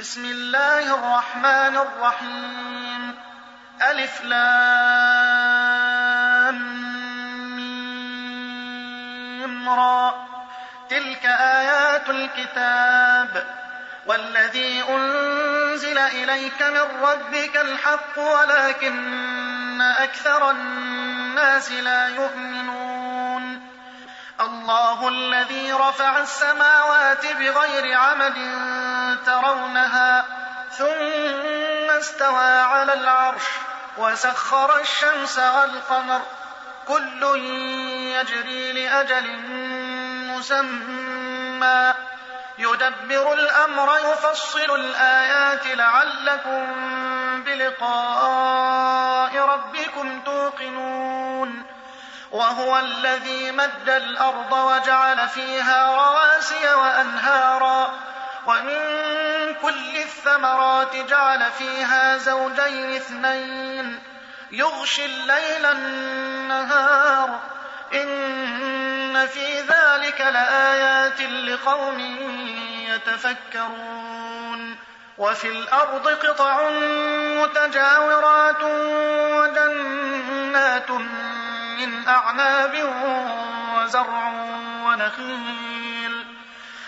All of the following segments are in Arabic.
بسم الله الرحمن الرحيم. ألف لام را. تلك آيات الكتاب. والذي أنزل إليك من ربك الحق ولكن أكثر الناس لا يؤمنون. الله الذي رفع السماوات بغير عمد ترونها ثم استوى على العرش وسخر الشمس والقمر. كل يجري لأجل مسمى. يدبر الأمر يفصل الآيات لعلكم بلقاء ربكم توقنون. وهو الذي مد الأرض وجعل فيها رواسي وأنهارا. ومن الثمرات جعل فيها زوجين اثنين. يغشي الليل النهار. إن في ذلك لآيات لقوم يتفكرون. وفي الأرض قطع متجاورات وجنات من أعناب وزرع ونخيل.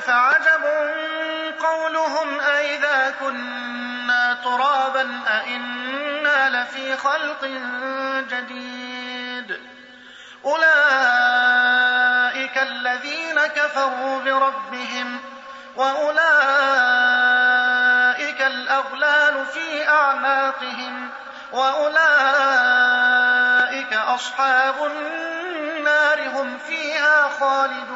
فعجب قولهم أئذا كنا ترابا أئنا لفي خلق جديد. أولئك الذين كفروا بربهم وأولئك الأغلال في أعناقهم وأولئك أصحاب النار هم فيها خالدون.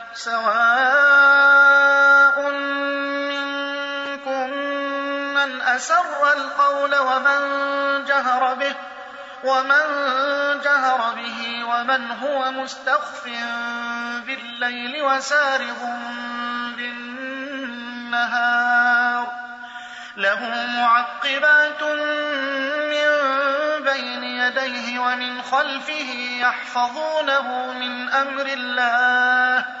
سواء منكم من أسر القول ومن جهر به ومن جهر به ومن هو مستخف بالليل وسارغ بالنهار. له معقبات من بين يديه ومن خلفه يحفظونه من أمر الله.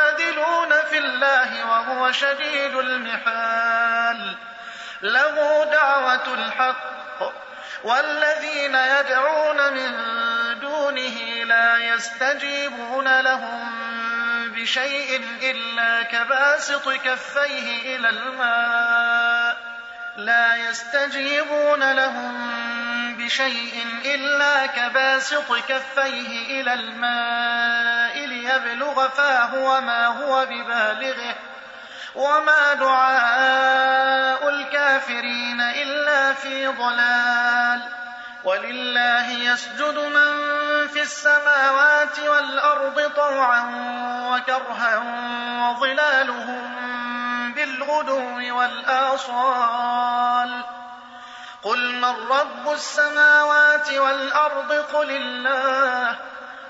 الله وهو شديد المحال. له دعوة الحق والذين يدعون من دونه لا يستجيبون لهم بشيء إلا كباسط كفيه إلى الماء. لا يستجيبون لهم بشيء إلا كباسط كفيه إلى الماء. ليبلغ فاه وما هو ببالغه وما دعاء الكافرين إلا في ضلال ولله يسجد من في السماوات والأرض طوعا وكرها وظلالهم بالغدو والآصال قل من رب السماوات والأرض قل الله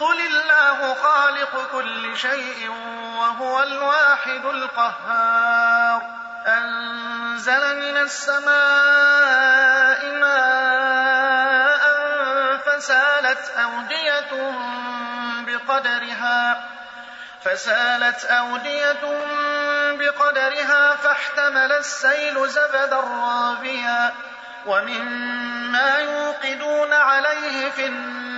قل الله خالق كل شيء وهو الواحد القهار أنزل من السماء ماء فسالت أودية بقدرها فسالت أودية بقدرها فاحتمل السيل زبدا رابيا ومما يوقدون عليه في النار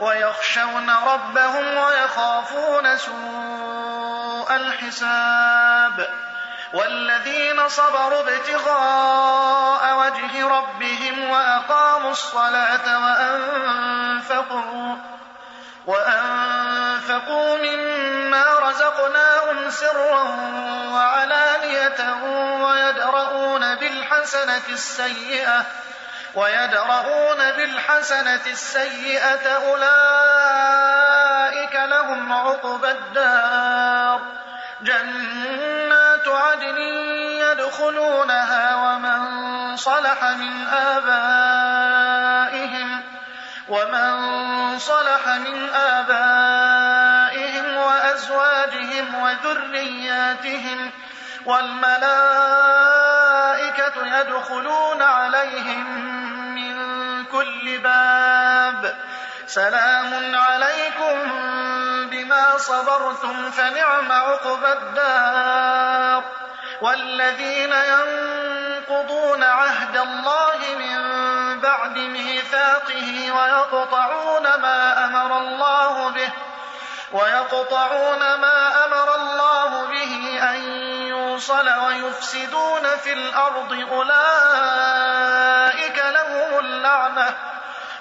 ويخشون ربهم ويخافون سوء الحساب. والذين صبروا ابتغاء وجه ربهم وأقاموا الصلاة وأنفقوا وأنفقوا مما رزقناهم سرا وعلانية ويدرؤون بالحسنة السيئة ويدرؤون بالحسنة السيئة أولئك لهم عقبى الدار. جنات عدن يدخلونها ومن صلح من آبائهم ومن صلح من آبائهم وأزواجهم وذرياتهم والملائكة يدخلون عليهم كل باب سلام عليكم بما صبرتم فنعم عقبى الدار. والذين ينقضون عهد الله من بعد ميثاقه ويقطعون ما أمر الله به ويقطعون ما أمر الله به أن يوصل ويفسدون في الأرض. أولئك لهم اللعنة.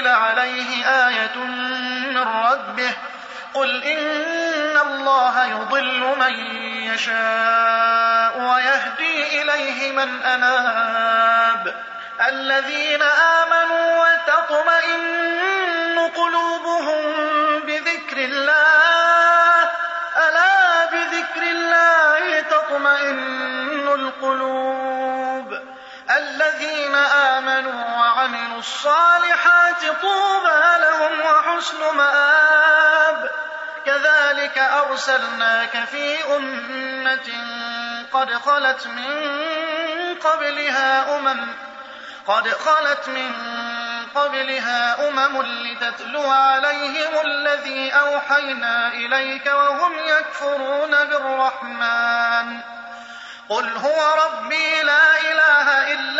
أنزل عليه آية من ربه قل إن الله يضل من يشاء ويهدي إليه من أناب الذين آمنوا وتطمئن قلوبهم بذكر الله ألا بذكر الله تطمئن القلوب الذين آمنوا الصالحات طوبى لهم وحسن مآب. كذلك أرسلناك في أمة قد خلت من قبلها أمم قد خلت من قبلها أمم لتتلو عليهم الذي أوحينا إليك وهم يكفرون بالرحمن. قل هو ربي لا إله إلا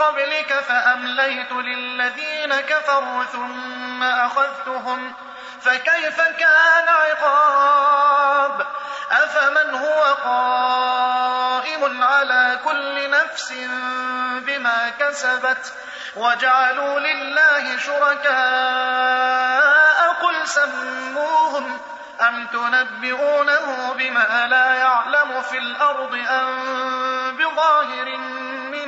قبلك فأمليت للذين كفروا ثم أخذتهم فكيف كان عقاب؟ أفمن هو قائم على كل نفس بما كسبت وجعلوا لله شركاء قل سموهم أم تنبئونه بما لا يعلم في الأرض أم بظاهر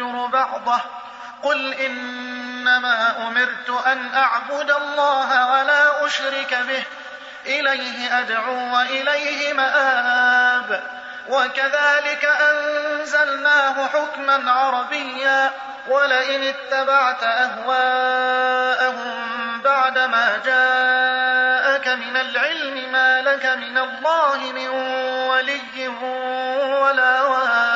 ينكر بعضه. قل إنما أمرت أن أعبد الله ولا أشرك به. إليه أدعو وإليه مآب. وكذلك أنزلناه حكما عربيا. ولئن اتبعت أهواءهم بعدما جاءك من العلم ما لك من الله من ولي ولا واق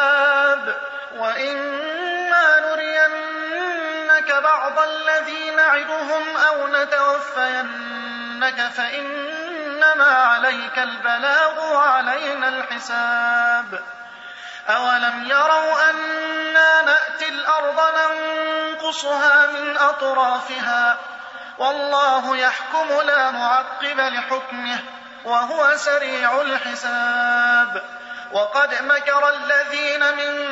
وإما نرينك بعض الذي نعدهم أو نتوفينك فإنما عليك البلاغ وعلينا الحساب أولم يروا أنا نأتي الأرض ننقصها من أطرافها والله يحكم لا معقب لحكمه وهو سريع الحساب وقد مكر الذين من